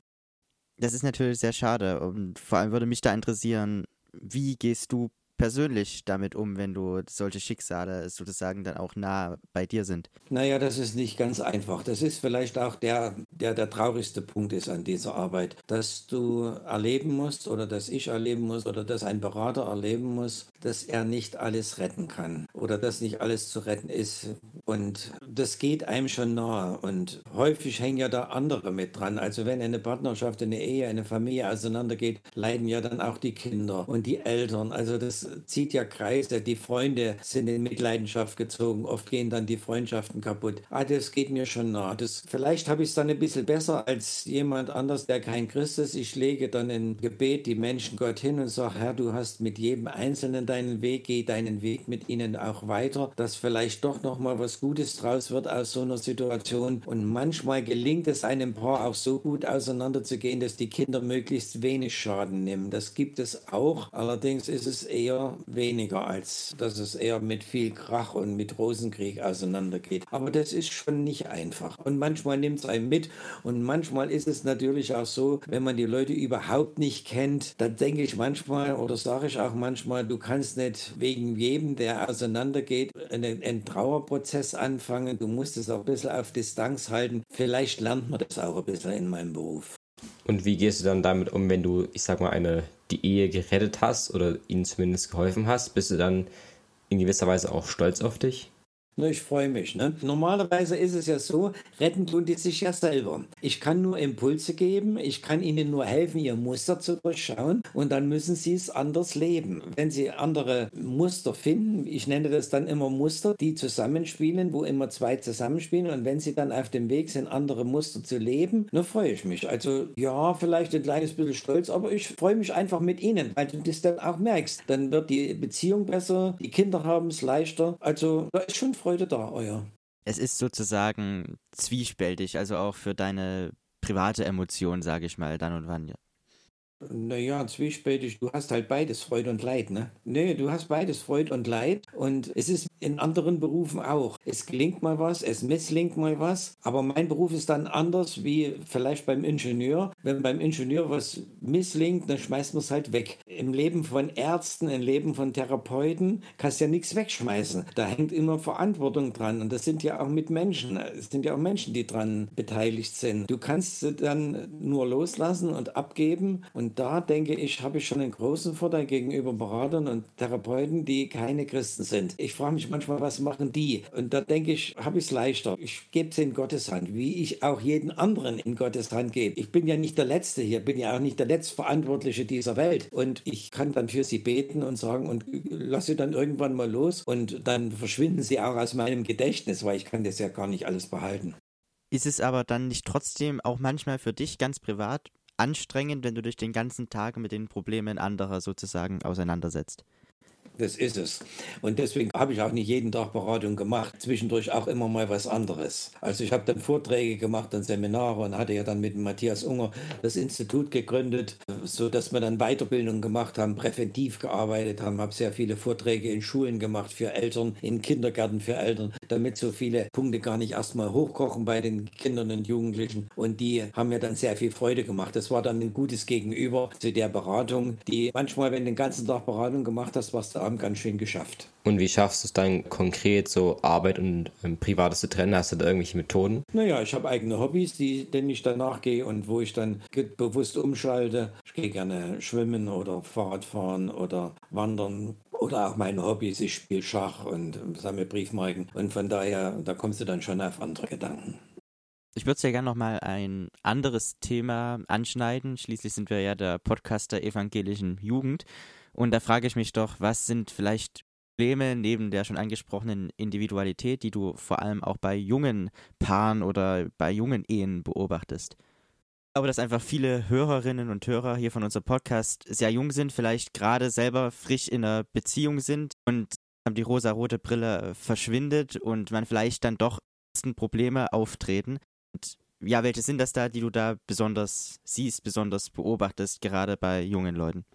Das ist natürlich sehr schade und vor allem würde mich da interessieren, wie gehst du persönlich damit um, wenn du solche Schicksale sozusagen dann auch nah bei dir sind? Naja, das ist nicht ganz einfach. Das ist vielleicht auch der, der der traurigste Punkt ist an dieser Arbeit, dass du erleben musst oder dass ich erleben muss oder dass ein Berater erleben muss, dass er nicht alles retten kann oder dass nicht alles zu retten ist. Und das geht einem schon nahe. Und häufig hängen ja da andere mit dran. Also wenn eine Partnerschaft, eine Ehe, eine Familie auseinandergeht, leiden ja dann auch die Kinder und die Eltern. Also das zieht ja Kreise. Die Freunde sind in Mitleidenschaft gezogen. Oft gehen dann die Freundschaften kaputt. Ah, das geht mir schon nah. Das, vielleicht habe ich es dann ein bisschen besser als jemand anders, der kein Christ ist. Ich lege dann in Gebet die Menschen Gott hin und sage, Herr, du hast mit jedem Einzelnen deinen Weg, geh deinen Weg mit ihnen auch weiter, dass vielleicht doch noch mal was Gutes draus wird aus so einer Situation. Und manchmal gelingt es einem Paar auch so gut auseinanderzugehen, dass die Kinder möglichst wenig Schaden nehmen. Das gibt es auch. Allerdings ist es eher weniger, als dass es eher mit viel Krach und mit Rosenkrieg auseinandergeht. Aber das ist schon nicht einfach. Und manchmal nimmt es einen mit und manchmal ist es natürlich auch so, wenn man die Leute überhaupt nicht kennt, dann denke ich manchmal oder sage ich auch manchmal, du kannst nicht wegen jedem, der auseinandergeht, einen, einen Trauerprozess anfangen. Du musst es auch ein bisschen auf Distanz halten. Vielleicht lernt man das auch ein bisschen in meinem Beruf. Und wie gehst du dann damit um, wenn du, ich sag mal, eine die Ehe gerettet hast oder ihnen zumindest geholfen hast? Bist du dann in gewisser Weise auch stolz auf dich? Ich freue mich. Ne? Normalerweise ist es ja so, retten tun die sich ja selber. Ich kann nur Impulse geben, ich kann ihnen nur helfen, ihr Muster zu durchschauen und dann müssen sie es anders leben. Wenn sie andere Muster finden, ich nenne das dann immer Muster, die zusammenspielen, wo immer zwei zusammenspielen und wenn sie dann auf dem Weg sind, andere Muster zu leben, dann freue ich mich. Also ja, vielleicht ein kleines bisschen stolz, aber ich freue mich einfach mit ihnen, weil du das dann auch merkst. Dann wird die Beziehung besser, die Kinder haben es leichter. Also da ist schon Freude da, euer. Es ist sozusagen zwiespältig, also auch für deine private Emotion, sage ich mal, dann und wann. Ja. Naja, zwiespältig, du hast halt beides, Freude und Leid, ne? Nee, du hast beides, Freude und Leid. Und es ist in anderen Berufen auch. Es gelingt mal was, es misslingt mal was. Aber mein Beruf ist dann anders wie vielleicht beim Ingenieur. Wenn beim Ingenieur was misslingt, dann schmeißt man es halt weg. Im Leben von Ärzten, im Leben von Therapeuten kannst ja nichts wegschmeißen. Da hängt immer Verantwortung dran. Und das sind ja auch mit Menschen. Es sind ja auch Menschen, die dran beteiligt sind. Du kannst sie dann nur loslassen und abgeben. Und da denke ich, habe ich schon einen großen Vorteil gegenüber Beratern und Therapeuten, die keine Christen sind. Ich frage mich manchmal, was machen die? Und da denke ich, habe ich es leichter. Ich gebe es in Gottes Hand, wie ich auch jeden anderen in Gottes Hand gebe. Ich bin ja nicht der Letzte hier, bin ja auch nicht der Letztverantwortliche dieser Welt. Und ich kann dann für sie beten und sagen, und lasse sie dann irgendwann mal los. Und dann verschwinden sie auch aus meinem Gedächtnis, weil ich kann das ja gar nicht alles behalten. Ist es aber dann nicht trotzdem auch manchmal für dich ganz privat anstrengend, wenn du dich den ganzen Tag mit den Problemen anderer sozusagen auseinandersetzt? Das ist es. Und deswegen habe ich auch nicht jeden Tag Beratung gemacht. Zwischendurch auch immer mal was anderes. Also ich habe dann Vorträge gemacht und Seminare und hatte ja dann mit Matthias Unger das Institut gegründet, so dass wir dann Weiterbildung gemacht haben, präventiv gearbeitet haben, habe sehr viele Vorträge in Schulen gemacht für Eltern, in Kindergärten für Eltern, damit so viele Punkte gar nicht erstmal hochkochen bei den Kindern und Jugendlichen. Und die haben mir dann sehr viel Freude gemacht. Das war dann ein gutes Gegenüber zu der Beratung, die manchmal, wenn du den ganzen Tag Beratung gemacht hast, warst du Abend ganz schön geschafft. Und wie schaffst du es dann konkret, so Arbeit und ähm, Privates zu trennen? Hast du da irgendwelche Methoden? Naja, ich habe eigene Hobbys, die, denen ich danach gehe und wo ich dann bewusst umschalte. Ich gehe gerne schwimmen oder Fahrradfahren oder wandern. Oder auch meine Hobbys, ich spiele Schach und sammle Briefmarken. Und von daher, da kommst du dann schon auf andere Gedanken. Ich würde sehr gerne nochmal ein anderes Thema anschneiden. Schließlich sind wir ja der Podcast der evangelischen Jugend. Und da frage ich mich doch, was sind vielleicht Probleme neben der schon angesprochenen Individualität, die du vor allem auch bei jungen Paaren oder bei jungen Ehen beobachtest? Ich glaube, dass einfach viele Hörerinnen und Hörer hier von unserem Podcast sehr jung sind, vielleicht gerade selber frisch in einer Beziehung sind und die rosa-rote Brille verschwindet und man vielleicht dann doch Probleme auftreten. Und ja, welche sind das da, die du da besonders siehst, besonders beobachtest, gerade bei jungen Leuten?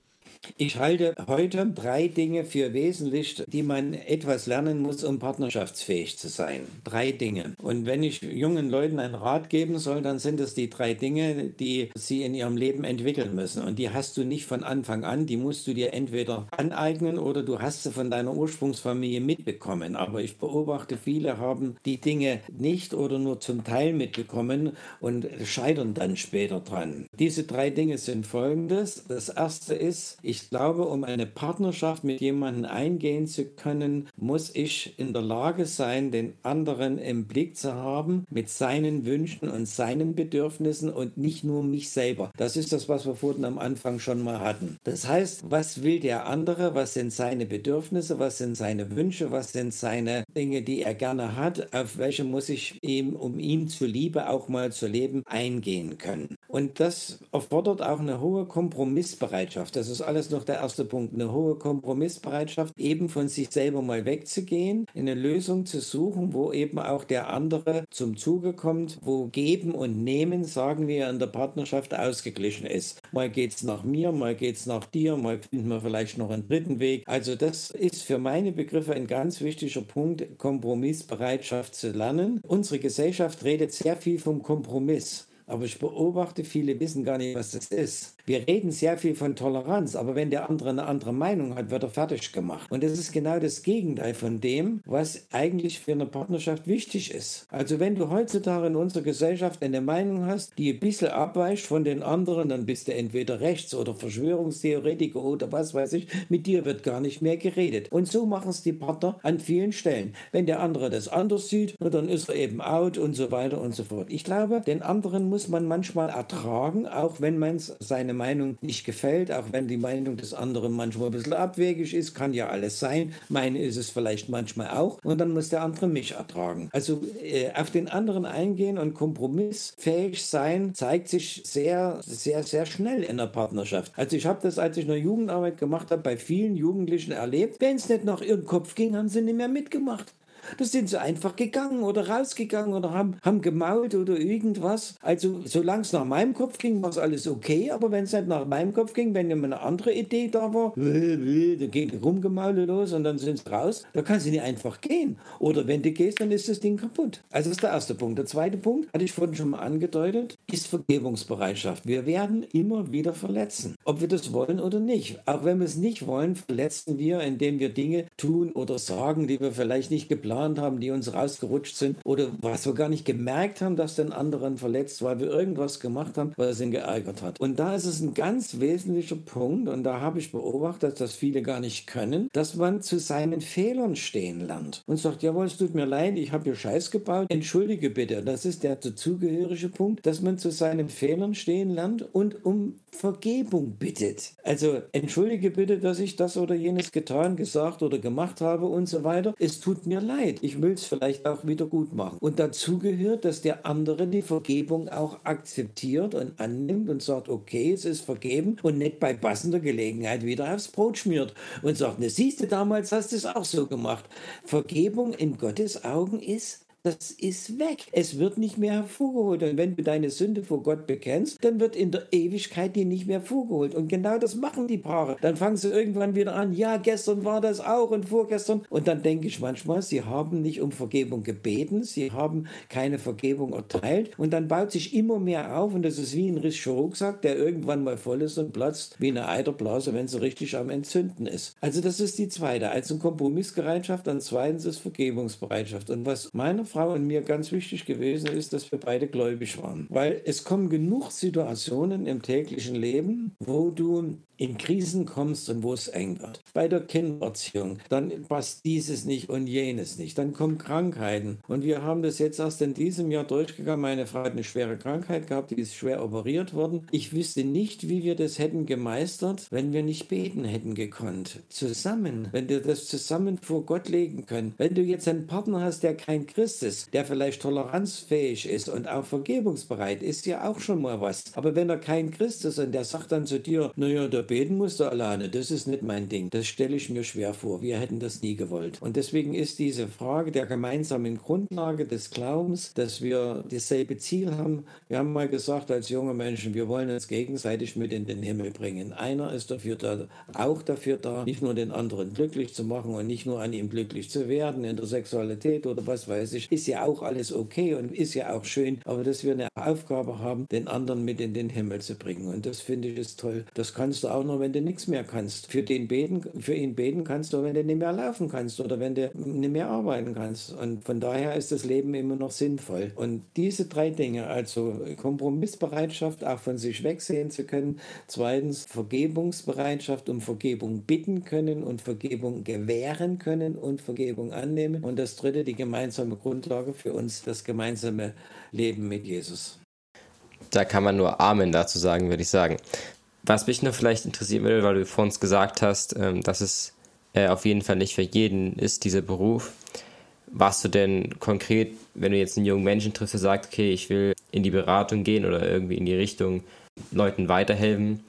Ich halte heute drei Dinge für wesentlich, die man etwas lernen muss, um partnerschaftsfähig zu sein. Drei Dinge. Und wenn ich jungen Leuten einen Rat geben soll, dann sind es die drei Dinge, die sie in ihrem Leben entwickeln müssen. Und die hast du nicht von Anfang an, die musst du dir entweder aneignen oder du hast sie von deiner Ursprungsfamilie mitbekommen. Aber ich beobachte, viele haben die Dinge nicht oder nur zum Teil mitbekommen und scheitern dann später dran. Diese drei Dinge sind folgendes. Das erste ist, ich glaube, um eine Partnerschaft mit jemandem eingehen zu können, muss ich in der Lage sein, den anderen im Blick zu haben mit seinen Wünschen und seinen Bedürfnissen und nicht nur mich selber. Das ist das, was wir vorhin am Anfang schon mal hatten. Das heißt, was will der andere? Was sind seine Bedürfnisse? Was sind seine Wünsche? Was sind seine Dinge, die er gerne hat? Auf welche muss ich ihm, um ihm zuliebe auch mal zu leben, eingehen können? Und das erfordert auch eine hohe Kompromissbereitschaft. Das ist alles noch der erste Punkt. Eine hohe Kompromissbereitschaft, eben von sich selber mal wegzugehen, eine Lösung zu suchen, wo eben auch der andere zum Zuge kommt, wo Geben und Nehmen, sagen wir, in der Partnerschaft ausgeglichen ist. Mal geht es nach mir, mal geht es nach dir, mal finden wir vielleicht noch einen dritten Weg. Also das ist für meine Begriffe ein ganz wichtiger Punkt, Kompromissbereitschaft zu lernen. Unsere Gesellschaft redet sehr viel vom Kompromiss. Aber ich beobachte, viele wissen gar nicht, was das ist. Wir reden sehr viel von Toleranz, aber wenn der andere eine andere Meinung hat, wird er fertig gemacht. Und das ist genau das Gegenteil von dem, was eigentlich für eine Partnerschaft wichtig ist. Also wenn du heutzutage in unserer Gesellschaft eine Meinung hast, die ein bisschen abweicht von den anderen, dann bist du entweder rechts oder Verschwörungstheoretiker oder was weiß ich. Mit dir wird gar nicht mehr geredet. Und so machen es die Partner an vielen Stellen. Wenn der andere das anders sieht, dann ist er eben out und so weiter und so fort. Ich glaube, den anderen muss man manchmal ertragen, auch wenn man seine Meinung nicht gefällt, auch wenn die Meinung des anderen manchmal ein bisschen abwegig ist, kann ja alles sein. Meine ist es vielleicht manchmal auch. Und dann muss der andere mich ertragen. Also äh, auf den anderen eingehen und kompromissfähig sein, zeigt sich sehr, sehr, sehr schnell in der Partnerschaft. Also ich habe das, als ich noch Jugendarbeit gemacht habe, bei vielen Jugendlichen erlebt. Wenn es nicht nach ihrem Kopf ging, haben sie nicht mehr mitgemacht. Da sind sie einfach gegangen oder rausgegangen oder haben, haben gemault oder irgendwas. Also solange es nach meinem Kopf ging, war es alles okay, aber wenn es nicht nach meinem Kopf ging, wenn immer eine andere Idee da war, dann geht Rumgemaule los und dann sind sie raus, da kann sie nicht einfach gehen. Oder wenn du gehst, dann ist das Ding kaputt. Also das ist der erste Punkt. Der zweite Punkt, hatte ich vorhin schon mal angedeutet, ist Vergebungsbereitschaft. Wir werden immer wieder verletzen, ob wir das wollen oder nicht. Auch wenn wir es nicht wollen, verletzen wir, indem wir Dinge tun oder sagen, die wir vielleicht nicht geplant geplant haben, die uns rausgerutscht sind oder was wir gar nicht gemerkt haben, dass den anderen verletzt, weil wir irgendwas gemacht haben, es ihn geärgert hat. Und da ist es ein ganz wesentlicher Punkt und da habe ich beobachtet, dass viele gar nicht können, dass man zu seinen Fehlern stehen lernt und sagt, jawohl, es tut mir leid, ich habe hier Scheiß gebaut, entschuldige bitte. Das ist der dazugehörige Punkt, dass man zu seinen Fehlern stehen lernt und um Vergebung bittet. Also entschuldige bitte, dass ich das oder jenes getan, gesagt oder gemacht habe und so weiter. Es tut mir leid. Leid. Ich will es vielleicht auch wieder gut machen. Und dazu gehört, dass der andere die Vergebung auch akzeptiert und annimmt und sagt, okay, es ist vergeben und nicht bei passender Gelegenheit wieder aufs Brot schmiert und sagt, ne, siehst du, damals hast du es auch so gemacht. Vergebung in Gottes Augen ist das ist weg. Es wird nicht mehr hervorgeholt. Und wenn du deine Sünde vor Gott bekennst, dann wird in der Ewigkeit die nicht mehr hervorgeholt. Und genau das machen die Paare. Dann fangen sie irgendwann wieder an, ja, gestern war das auch und vorgestern. Und dann denke ich manchmal, sie haben nicht um Vergebung gebeten, sie haben keine Vergebung erteilt. Und dann baut sich immer mehr auf. Und das ist wie ein Rucksack, der irgendwann mal voll ist und platzt wie eine Eiterblase, wenn sie richtig am Entzünden ist. Also das ist die zweite. Also Kompromissbereitschaft und zweitens ist Vergebungsbereitschaft. Und was meiner Frau und mir ganz wichtig gewesen ist, dass wir beide gläubig waren. Weil es kommen genug Situationen im täglichen Leben, wo du in Krisen kommst und wo es eng wird. Bei der Kindererziehung, dann passt dieses nicht und jenes nicht. Dann kommen Krankheiten. Und wir haben das jetzt erst in diesem Jahr durchgegangen. Meine Frau hat eine schwere Krankheit gehabt, die ist schwer operiert worden. Ich wüsste nicht, wie wir das hätten gemeistert, wenn wir nicht beten hätten gekonnt. Zusammen, wenn wir das zusammen vor Gott legen können. Wenn du jetzt einen Partner hast, der kein Christ ist, der vielleicht toleranzfähig ist und auch vergebungsbereit, ist ja auch schon mal was. Aber wenn er kein Christ ist und der sagt dann zu dir, naja, der beten musst du alleine, das ist nicht mein Ding. Das stelle ich mir schwer vor. Wir hätten das nie gewollt. Und deswegen ist diese Frage der gemeinsamen Grundlage des Glaubens, dass wir dasselbe Ziel haben. Wir haben mal gesagt als junge Menschen, wir wollen uns gegenseitig mit in den Himmel bringen. Einer ist dafür da, auch dafür da, nicht nur den anderen glücklich zu machen und nicht nur an ihm glücklich zu werden in der Sexualität oder was weiß ich. Ist ja auch alles okay und ist ja auch schön, aber dass wir eine Aufgabe haben, den anderen mit in den Himmel zu bringen. Und das finde ich ist toll. Das kannst du auch nur, wenn du nichts mehr kannst. Für den beten, für ihn beten kannst du, wenn du nicht mehr laufen kannst oder wenn du nicht mehr arbeiten kannst. Und von daher ist das Leben immer noch sinnvoll. Und diese drei Dinge, also Kompromissbereitschaft, auch von sich wegsehen zu können. Zweitens Vergebungsbereitschaft, um Vergebung bitten können und Vergebung gewähren können und Vergebung annehmen. Und das dritte, die gemeinsame Grundlage für uns, das gemeinsame Leben mit Jesus. Da kann man nur Amen dazu sagen, würde ich sagen. Was mich noch vielleicht interessieren würde, weil du vor uns gesagt hast, ähm, dass es äh, auf jeden Fall nicht für jeden ist, dieser Beruf. Was du denn konkret, wenn du jetzt einen jungen Menschen triffst, der sagt, okay, ich will in die Beratung gehen oder irgendwie in die Richtung Leuten weiterhelfen,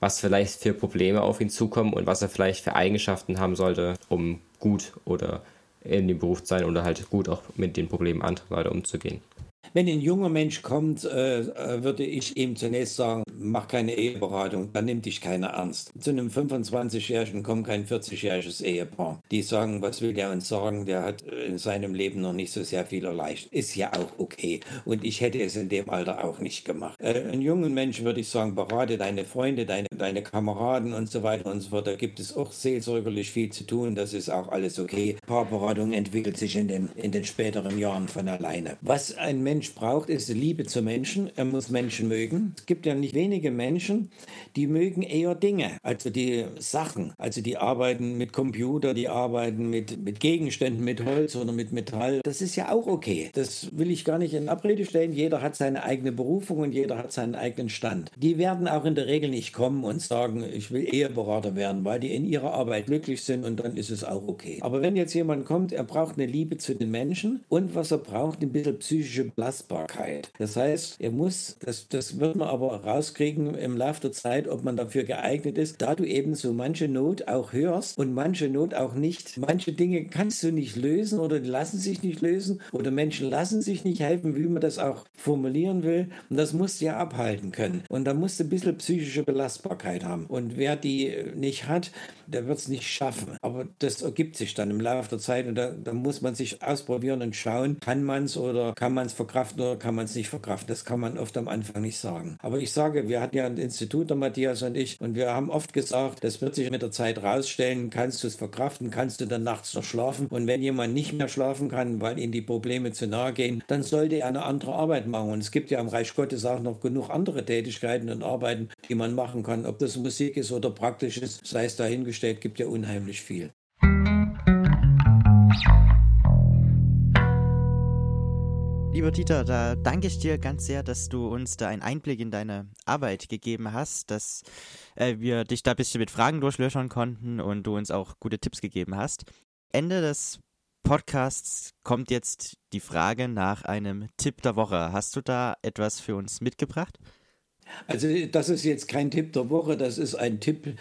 was vielleicht für Probleme auf ihn zukommen und was er vielleicht für Eigenschaften haben sollte, um gut oder in dem Beruf sein oder halt gut auch mit den Problemen anderer Leute umzugehen. Wenn ein junger Mensch kommt, äh, äh würde ich ihm zunächst sagen, mach keine Eheberatung, dann nimmt dich keiner ernst. Zu einem 25-Jährigen kommt kein 40-jähriges Ehepaar. Die sagen, was will der uns sagen, der hat in seinem Leben noch nicht so sehr viel erleichtert. Ist ja auch okay. Und ich hätte es in dem Alter auch nicht gemacht. Äh, einen jungen Menschen würde ich sagen, berate deine Freunde, deine, deine Kameraden und so weiter und so fort. Da gibt es auch seelsorgerlich viel zu tun. Das ist auch alles okay. Paarberatung entwickelt sich in den, in den späteren Jahren von alleine. Was ein Mensch Mensch braucht, ist Liebe zu Menschen. Er muss Menschen mögen. Es gibt ja nicht wenige Menschen, die mögen eher Dinge, also die Sachen. Also die arbeiten mit Computer, die arbeiten mit, mit Gegenständen, mit Holz oder mit Metall. Das ist ja auch okay. Das will ich gar nicht in Abrede stellen. Jeder hat seine eigene Berufung und jeder hat seinen eigenen Stand. Die werden auch in der Regel nicht kommen und sagen, ich will Eheberater werden, weil die in ihrer Arbeit glücklich sind und dann ist es auch okay. Aber wenn jetzt jemand kommt, er braucht eine Liebe zu den Menschen und was er braucht, ein bisschen psychische Belastbarkeit. Das heißt, er muss, das, das wird man aber rauskriegen im Laufe der Zeit, ob man dafür geeignet ist, da du eben so manche Not auch hörst und manche Not auch nicht. Manche Dinge kannst du nicht lösen oder lassen sich nicht lösen oder Menschen lassen sich nicht helfen, wie man das auch formulieren will. Und das musst du ja abhalten können. Und da musst du ein bisschen psychische Belastbarkeit haben. Und wer die nicht hat, der wird es nicht schaffen. Aber das ergibt sich dann im Laufe der Zeit und da, da muss man sich ausprobieren und schauen, kann man es oder kann man es verkraften oder kann man es nicht verkraften. Das kann man oft am Anfang nicht sagen. Aber ich sage, wir hatten ja ein Institut, der Matthias und ich, und wir haben oft gesagt, das wird sich mit der Zeit rausstellen, kannst du es verkraften, kannst du dann nachts noch schlafen. Und wenn jemand nicht mehr schlafen kann, weil ihm die Probleme zu nahe gehen, dann sollte er eine andere Arbeit machen. Und es gibt ja im Reich Gottes auch noch genug andere Tätigkeiten und Arbeiten, die man machen kann. Ob das Musik ist oder praktisch ist, sei es dahingestellt, gibt ja unheimlich viel. Lieber Dieter, da danke ich dir ganz sehr, dass du uns da einen Einblick in deine Arbeit gegeben hast, dass äh, wir dich da ein bisschen mit Fragen durchlöchern konnten und du uns auch gute Tipps gegeben hast. Ende des Podcasts kommt jetzt die Frage nach einem Tipp der Woche. Hast du da etwas für uns mitgebracht? Also das ist jetzt kein Tipp der Woche, das ist ein Tipp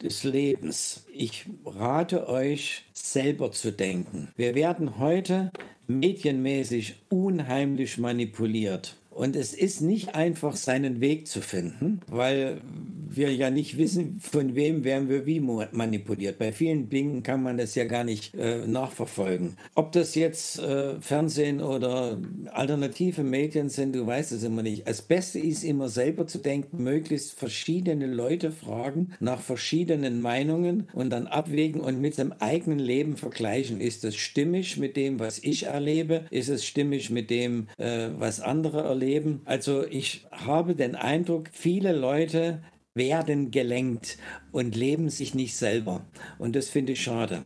des Lebens. Ich rate euch, selber zu denken. Wir werden heute medienmäßig unheimlich manipuliert. Und es ist nicht einfach, seinen Weg zu finden, weil wir ja nicht wissen, von wem werden wir wie manipuliert. Bei vielen Dingen kann man das ja gar nicht äh, nachverfolgen. Ob das jetzt äh, Fernsehen oder alternative Medien sind, du weißt es immer nicht. Das Beste ist immer selber zu denken, möglichst verschiedene Leute fragen nach verschiedenen Meinungen und dann abwägen und mit dem eigenen Leben vergleichen. Ist das stimmig mit dem, was ich erlebe? Ist es stimmig mit dem, äh, was andere erleben? Leben. Also ich habe den Eindruck, viele Leute werden gelenkt und leben sich nicht selber. Und das finde ich schade.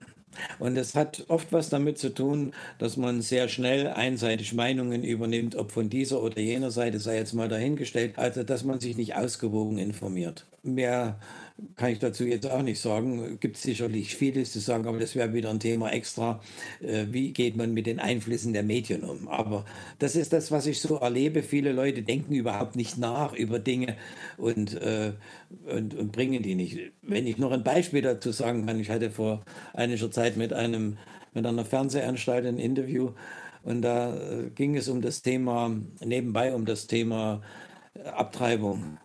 Und das hat oft was damit zu tun, dass man sehr schnell einseitig Meinungen übernimmt, ob von dieser oder jener Seite sei jetzt mal dahingestellt, also dass man sich nicht ausgewogen informiert. Wer kann ich dazu jetzt auch nicht sagen. Gibt sicherlich vieles zu sagen, aber das wäre wieder ein Thema extra. Äh, wie geht man mit den Einflüssen der Medien um? Aber das ist das, was ich so erlebe. Viele Leute denken überhaupt nicht nach über Dinge und, äh, und, und bringen die nicht. Wenn ich noch ein Beispiel dazu sagen kann, ich hatte vor einiger Zeit mit einem mit einer Fernsehanstalt ein Interview und da äh, ging es um das Thema, nebenbei um das Thema Abtreibung.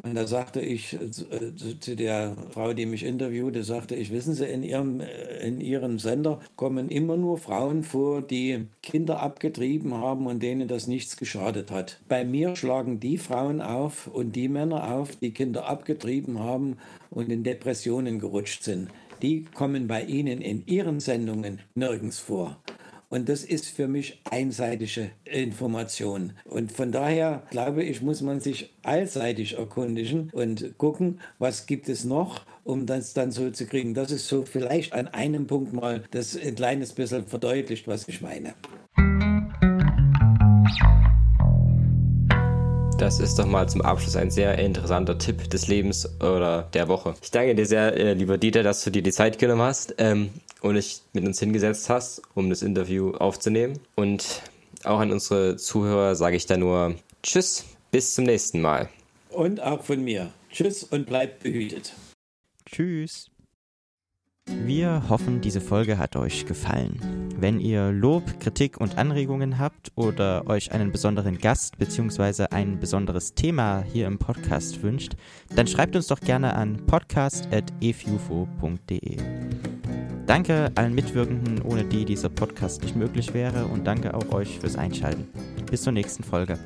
Und da sagte ich äh, zu der Frau, die mich interviewte, sagte ich, wissen Sie, in Ihrem, äh, in Ihrem Sender kommen immer nur Frauen vor, die Kinder abgetrieben haben und denen das nichts geschadet hat. Bei mir schlagen die Frauen auf und die Männer auf, die Kinder abgetrieben haben und in Depressionen gerutscht sind. Die kommen bei Ihnen in Ihren Sendungen nirgends vor. Und das ist für mich einseitige Information. Und von daher glaube ich, muss man sich allseitig erkundigen und gucken, was gibt es noch, um das dann so zu kriegen. Das ist so vielleicht an einem Punkt mal das ein kleines bisschen verdeutlicht, was ich meine. Das ist doch mal zum Abschluss ein sehr interessanter Tipp des Lebens oder der Woche. Ich danke dir sehr, äh, lieber Dieter, dass du dir die Zeit genommen hast ähm, und dich mit uns hingesetzt hast, um das Interview aufzunehmen. Und auch an unsere Zuhörer sage ich da nur Tschüss, bis zum nächsten Mal. Und auch von mir. Tschüss und bleibt behütet. Tschüss. Wir hoffen, diese Folge hat euch gefallen. Wenn ihr Lob, Kritik und Anregungen habt oder euch einen besonderen Gast bzw. ein besonderes Thema hier im Podcast wünscht, dann schreibt uns doch gerne an podcast.efufo.de. Danke allen Mitwirkenden, ohne die dieser Podcast nicht möglich wäre und danke auch euch fürs Einschalten. Bis zur nächsten Folge.